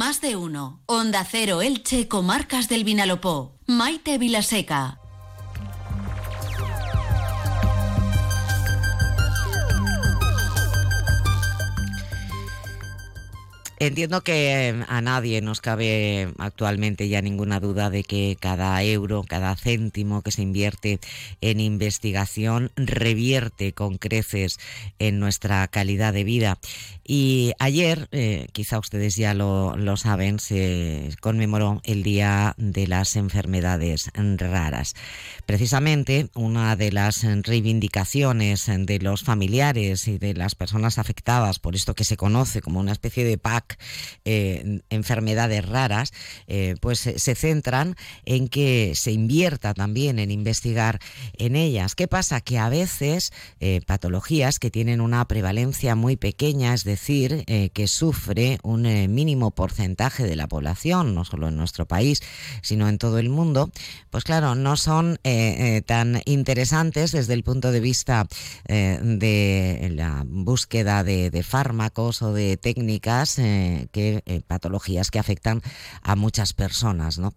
Más de uno. Onda Cero Elche, Comarcas del Vinalopó. Maite Vilaseca. Entiendo que eh, a nadie nos cabe actualmente ya ninguna duda de que cada euro, cada céntimo que se invierte en investigación revierte con creces en nuestra calidad de vida. Y ayer, eh, quizá ustedes ya lo, lo saben, se conmemoró el Día de las Enfermedades Raras. Precisamente una de las reivindicaciones de los familiares y de las personas afectadas por esto que se conoce como una especie de PAC eh, enfermedades raras, eh, pues se centran en que se invierta también en investigar en ellas. ¿Qué pasa? Que a veces eh, patologías que tienen una prevalencia muy pequeña, es decir, que sufre un mínimo porcentaje de la población, no solo en nuestro país, sino en todo el mundo, pues claro, no son tan interesantes desde el punto de vista de la búsqueda de, fármacos o de técnicas que eh, patologías que afectan a muchas personas, ¿no?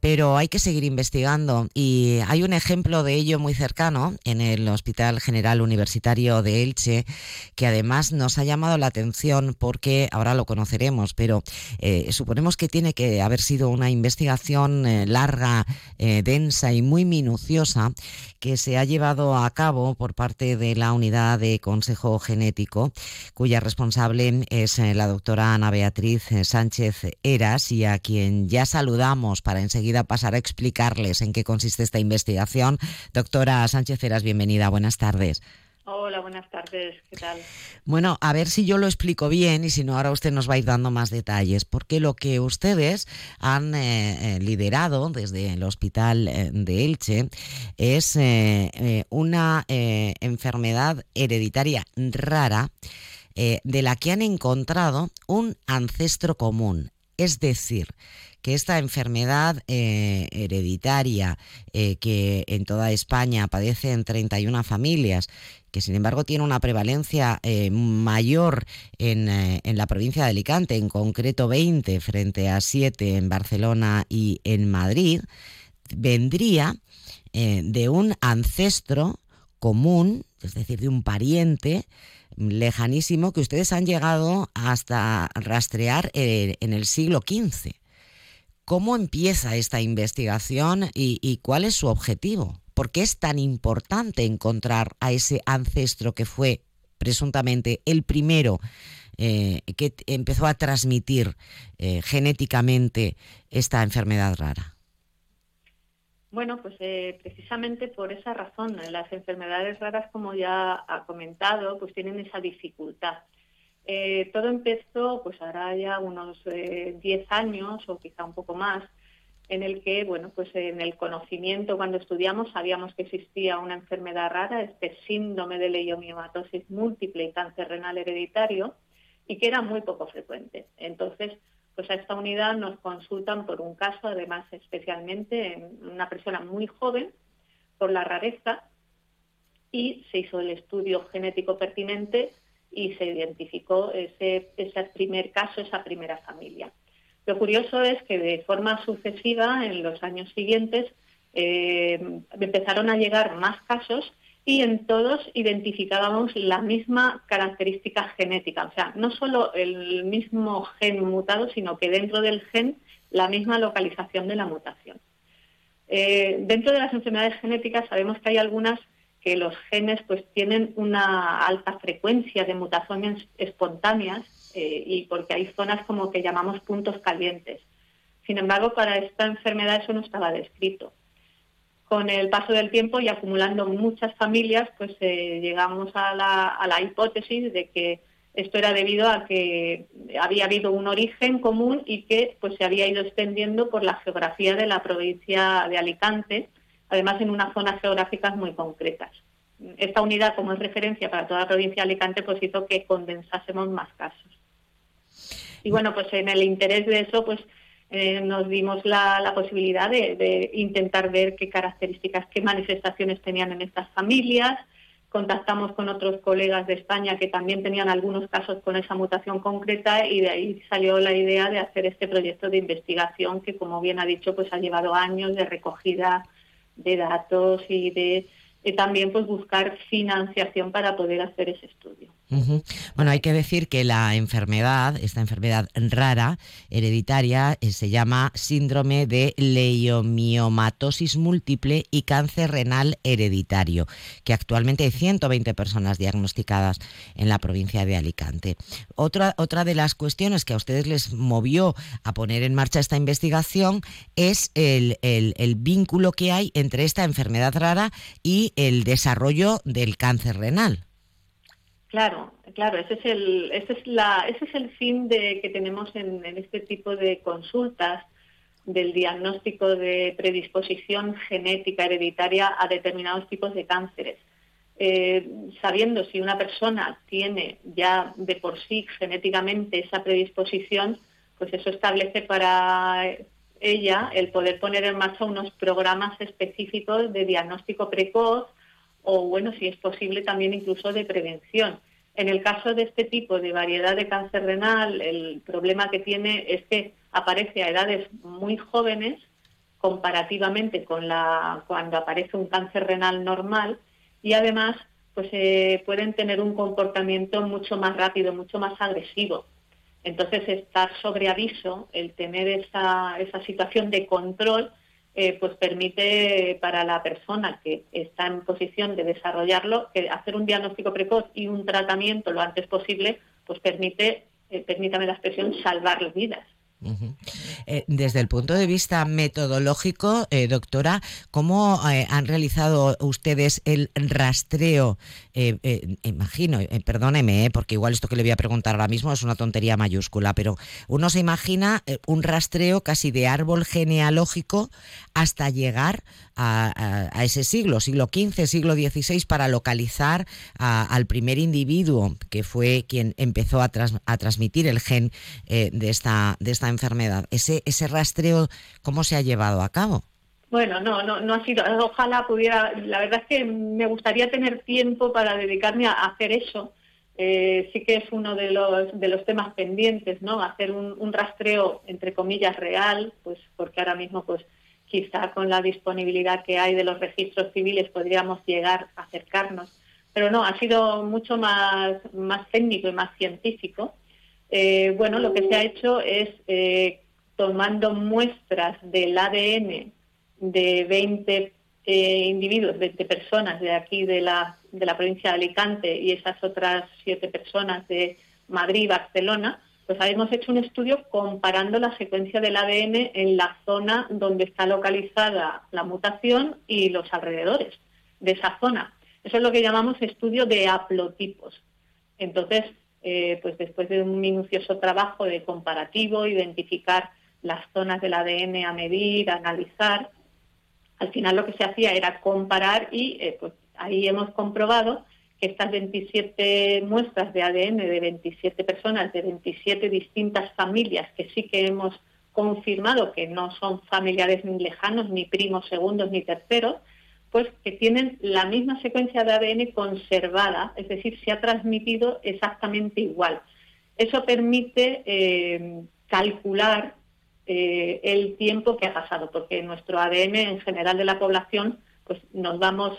Pero hay que seguir investigando y hay un ejemplo de ello muy cercano en el Hospital General Universitario de Elche que además nos ha llamado la atención porque ahora lo conoceremos, pero eh, suponemos que tiene que haber sido una investigación eh, larga, densa y muy minuciosa que se ha llevado a cabo por parte de la unidad de Consejo Genético, cuya responsable es la doctora Ana Beatriz eh, Sánchez Eras y a quien ya saludamos para enseguida pasar a explicarles en qué consiste esta investigación. Doctora Sánchez Eras, bienvenida, buenas tardes. Hola, buenas tardes, ¿qué tal? Bueno, a ver si yo lo explico bien y si no, ahora usted nos va a ir dando más detalles, porque lo que ustedes han eh, eh, liderado desde el Hospital de Elche es una enfermedad hereditaria rara eh, de la que han encontrado un ancestro común. Es decir, que esta enfermedad eh, hereditaria eh, que en toda España padece en 31 familias, que sin embargo tiene una prevalencia mayor en, en, la provincia de Alicante, en concreto 20 frente a 7 en Barcelona y en Madrid, vendría de un ancestro común, es decir, de un pariente, lejanísimo que ustedes han llegado hasta rastrear en el siglo XV. ¿Cómo empieza esta investigación y, cuál es su objetivo? ¿Por qué es tan importante encontrar a ese ancestro que fue presuntamente el primero eh, que empezó a transmitir eh, genéticamente esta enfermedad rara? Bueno, pues eh, precisamente por esa razón, las enfermedades raras, como ya ha comentado, pues tienen esa dificultad. Eh, todo empezó, pues ahora ya unos 10 eh, años o quizá un poco más, en el que, bueno, pues en el conocimiento, cuando estudiamos, sabíamos que existía una enfermedad rara, este síndrome de leiomiomatosis múltiple y cáncer renal hereditario, y que era muy poco frecuente. Entonces, pues a esta unidad nos consultan por un caso, además especialmente en una persona muy joven, por la rareza, y se hizo el estudio genético pertinente y se identificó ese, primer caso, esa primera familia. Lo curioso es que de forma sucesiva, en los años siguientes, eh, empezaron a llegar más casos y en todos identificábamos la misma característica genética, o sea, no solo el mismo gen mutado, sino que dentro del gen la misma localización de la mutación. Eh, dentro de las enfermedades genéticas sabemos que hay algunas que los genes pues tienen una alta frecuencia de mutaciones espontáneas eh, y porque hay zonas como que llamamos puntos calientes. Sin embargo, para esta enfermedad eso no estaba descrito con el paso del tiempo y acumulando muchas familias, pues eh, llegamos a la, hipótesis de que esto era debido a que había habido un origen común y que pues se había ido extendiendo por la geografía de la provincia de Alicante, además en unas zonas geográficas muy concretas. Esta unidad, como es referencia para toda la provincia de Alicante, pues hizo que condensásemos más casos. Y bueno, pues en el interés de eso, pues eh, nos dimos la, posibilidad de, intentar ver qué características, qué manifestaciones tenían en estas familias, contactamos con otros colegas de España que también tenían algunos casos con esa mutación concreta y de ahí salió la idea de hacer este proyecto de investigación que, como bien ha dicho, pues ha llevado años de recogida de datos y de también pues buscar financiación para poder hacer ese estudio. Bueno, hay que decir que la enfermedad, esta enfermedad rara, hereditaria, eh, se llama síndrome de leiomiomatosis múltiple y cáncer renal hereditario, que actualmente hay 120 personas diagnosticadas en la provincia de Alicante. Otra, otra de las cuestiones que a ustedes les movió a poner en marcha esta investigación es el, el vínculo que hay entre esta enfermedad rara y el desarrollo del cáncer renal. Claro, claro, ese es el, ese es la, ese es el fin de que tenemos en, este tipo de consultas del diagnóstico de predisposición genética hereditaria a determinados tipos de cánceres. Eh, sabiendo si una persona tiene ya de por sí genéticamente esa predisposición, pues eso establece para ella el poder poner en marcha unos programas específicos de diagnóstico precoz o, bueno, si es posible, también incluso de prevención. En el caso de este tipo de variedad de cáncer renal, el problema que tiene es que aparece a edades muy jóvenes comparativamente con la cuando aparece un cáncer renal normal y además pues eh, pueden tener un comportamiento mucho más rápido, mucho más agresivo. Entonces estar sobre aviso, el tener esa, esa situación de control, eh, pues permite para la persona que está en posición de desarrollarlo, que hacer un diagnóstico precoz y un tratamiento lo antes posible, pues permite, eh, permítame la expresión, salvar vidas. Eh, desde el punto de vista metodológico, eh, doctora, ¿cómo eh, han realizado ustedes el rastreo? imagino, perdóneme, porque igual esto que le voy a preguntar ahora mismo es una tontería mayúscula, pero uno se imagina un rastreo casi de árbol genealógico hasta llegar a, ese siglo, siglo XV, siglo XVI, para localizar al primer individuo que fue quien empezó a, transmitir el gen de, esta, de esta enfermedad. Ese, ese rastreo, ¿cómo se ha llevado a cabo? Bueno, no, no, no ha sido. Ojalá pudiera. La verdad es que me gustaría tener tiempo para dedicarme a hacer eso. Eh, sí que es uno de los, de los temas pendientes, ¿no? Hacer un, rastreo, entre comillas, real, pues porque ahora mismo, pues quizá con la disponibilidad que hay de los registros civiles podríamos llegar a acercarnos. Pero no, ha sido mucho más, más técnico y más científico. Eh, bueno, lo que se ha hecho es eh, tomando muestras del ADN de 20 eh, individuos, 20 personas de aquí de la, de la provincia de Alicante y esas otras siete personas de Madrid y Barcelona, pues hemos hecho un estudio comparando la secuencia del ADN en la zona donde está localizada la mutación y los alrededores de esa zona. Eso es lo que llamamos estudio de haplotipos. Entonces, eh, pues después de un minucioso trabajo de comparativo, identificar las zonas del ADN a medir, a analizar, al final lo que se hacía era comparar y eh, pues ahí hemos comprobado que estas 27 muestras de ADN de 27 personas, de 27 distintas familias, que sí que hemos confirmado que no son familiares ni lejanos, ni primos segundos, ni terceros, pues que tienen la misma secuencia de ADN conservada, es decir, se ha transmitido exactamente igual. Eso permite eh, calcular eh, el tiempo que ha pasado, porque nuestro ADN en general de la población, pues nos vamos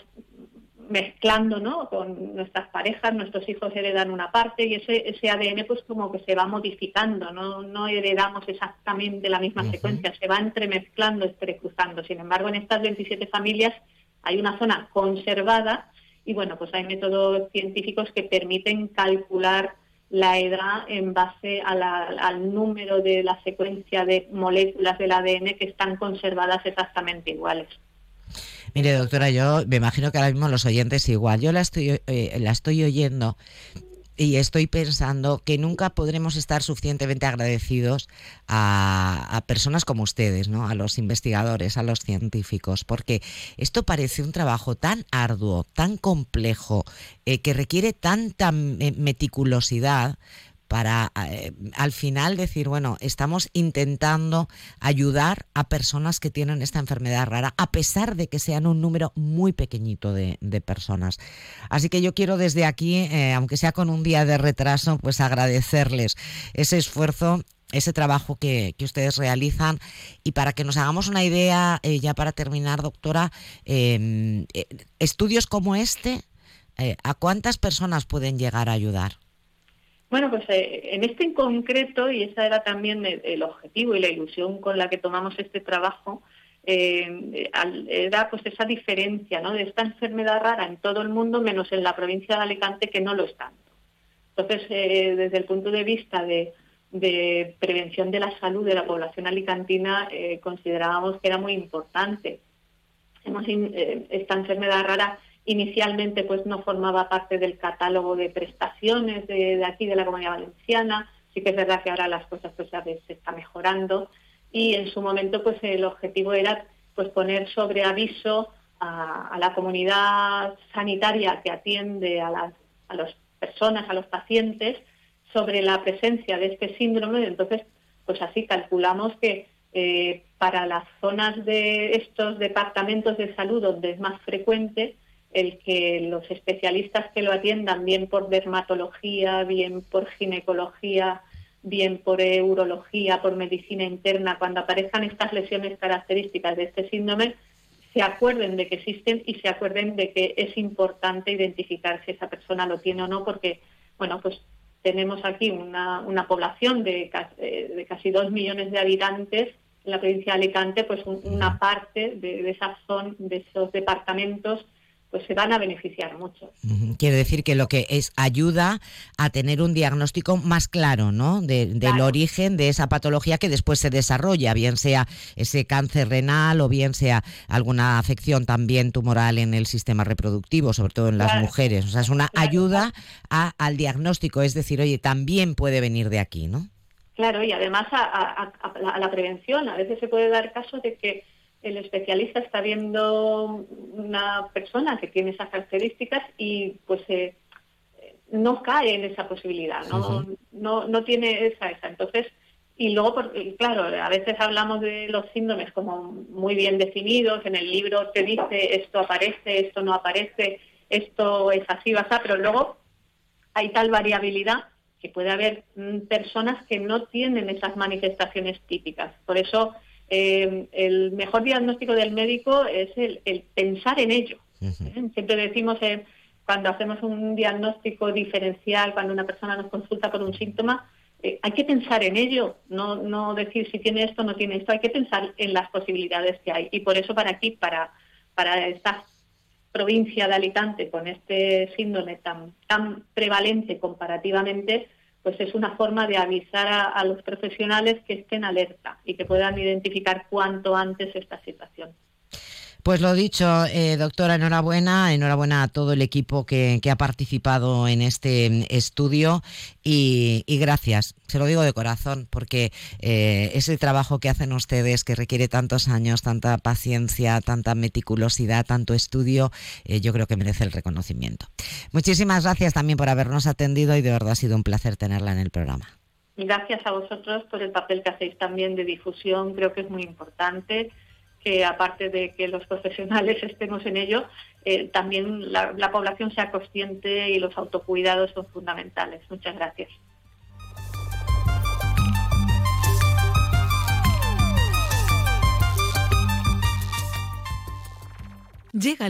mezclando ¿no? con nuestras parejas, nuestros hijos heredan una parte y ese, ese ADN pues como que se va modificando, no, no heredamos exactamente la misma secuencia, se va entremezclando, entrecruzando. Sin embargo, en estas 27 familias hay una zona conservada y bueno, pues hay métodos científicos que permiten calcular la edad en base al número de la secuencia de moléculas del ADN que están conservadas exactamente iguales. Mire, doctora, yo me imagino que ahora mismo los oyentes igual. Yo la estoy, eh, la estoy oyendo y estoy pensando que nunca podremos estar suficientemente agradecidos a, personas como ustedes, ¿no? a los investigadores, a los científicos, porque esto parece un trabajo tan arduo, tan complejo, eh, que requiere tanta meticulosidad para eh, al final decir, bueno, estamos intentando ayudar a personas que tienen esta enfermedad rara, a pesar de que sean un número muy pequeñito de, personas. Así que yo quiero desde aquí, eh, aunque sea con un día de retraso, pues agradecerles ese esfuerzo ese trabajo que, ustedes realizan. Y para que nos hagamos una idea, eh, ya para terminar, doctora, em, estudios como este, ¿a cuántas personas pueden llegar a ayudar? Bueno, pues en este en concreto, y esa era también el, objetivo y la ilusión con la que tomamos este trabajo, era pues esa diferencia de esta enfermedad rara en todo el mundo, menos en la provincia de Alicante, que no lo es tanto. Entonces, desde el punto de vista de de prevención de la salud de la población alicantina eh, considerábamos que era muy importante. Hemos, eh, esta enfermedad rara inicialmente pues no formaba parte del catálogo de prestaciones de, aquí de la Comunidad Valenciana. Sí que es verdad que ahora las cosas pues se está mejorando y en su momento pues el objetivo era pues poner sobre aviso a, la comunidad sanitaria que atiende a las a las personas, a los pacientes, sobre la presencia de este síndrome, entonces, pues así calculamos que eh, para las zonas de estos departamentos de salud donde es más frecuente, el que los especialistas que lo atiendan, bien por dermatología, bien por ginecología, bien por urología, por medicina interna, cuando aparezcan estas lesiones características de este síndrome, se acuerden de que existen y se acuerden de que es importante identificar si esa persona lo tiene o no, porque, bueno, pues tenemos aquí una, una población de, eh, de casi dos millones de habitantes en la provincia de Alicante, pues una parte de, de, esas son, de esos departamentos pues se van a beneficiar mucho. Quiere decir que lo que es ayuda a tener un diagnóstico más claro, ¿no? del origen de esa patología que después se desarrolla, bien sea ese cáncer renal o bien sea alguna afección también tumoral en el sistema reproductivo, sobre todo en las mujeres. O sea, es una ayuda a, al diagnóstico, es decir, oye, también puede venir de aquí, ¿no? Claro, y además a, a la prevención. A veces se puede dar caso de que el especialista está viendo una persona que tiene esas características y pues eh, no cae en esa posibilidad, no, no, no tiene esa, esa. Entonces, y luego, claro, a veces hablamos de los síndromes como muy bien definidos, en el libro te dice esto aparece, esto no aparece, esto es así, va pero luego hay tal variabilidad que puede haber mm, personas que no tienen esas manifestaciones típicas. Por eso eh, el mejor diagnóstico del médico es el, pensar en ello. ¿eh? Siempre decimos eh, cuando hacemos un diagnóstico diferencial, cuando una persona nos consulta por un síntoma, hay que pensar en ello, no, no decir si tiene esto o no tiene esto, hay que pensar en las posibilidades que hay. Y por eso para aquí, para, para esta provincia de Alicante, con este síndrome tan, tan prevalente comparativamente, pues es una forma de avisar a, los profesionales que estén alerta y que puedan identificar cuanto antes esta situación. Pues lo dicho, eh, doctora, enhorabuena, enhorabuena a todo el equipo que, ha participado en este estudio y, gracias, se lo digo de corazón, porque eh, ese trabajo que hacen ustedes, que requiere tantos años, tanta paciencia, tanta meticulosidad, tanto estudio, eh, yo creo que merece el reconocimiento. Muchísimas gracias también por habernos atendido y de verdad ha sido un placer tenerla en el programa. Gracias a vosotros por el papel que hacéis también de difusión, creo que es muy importante que aparte de que los profesionales estemos en ello, eh, también la, la población sea consciente y los autocuidados son fundamentales. Muchas gracias. Llega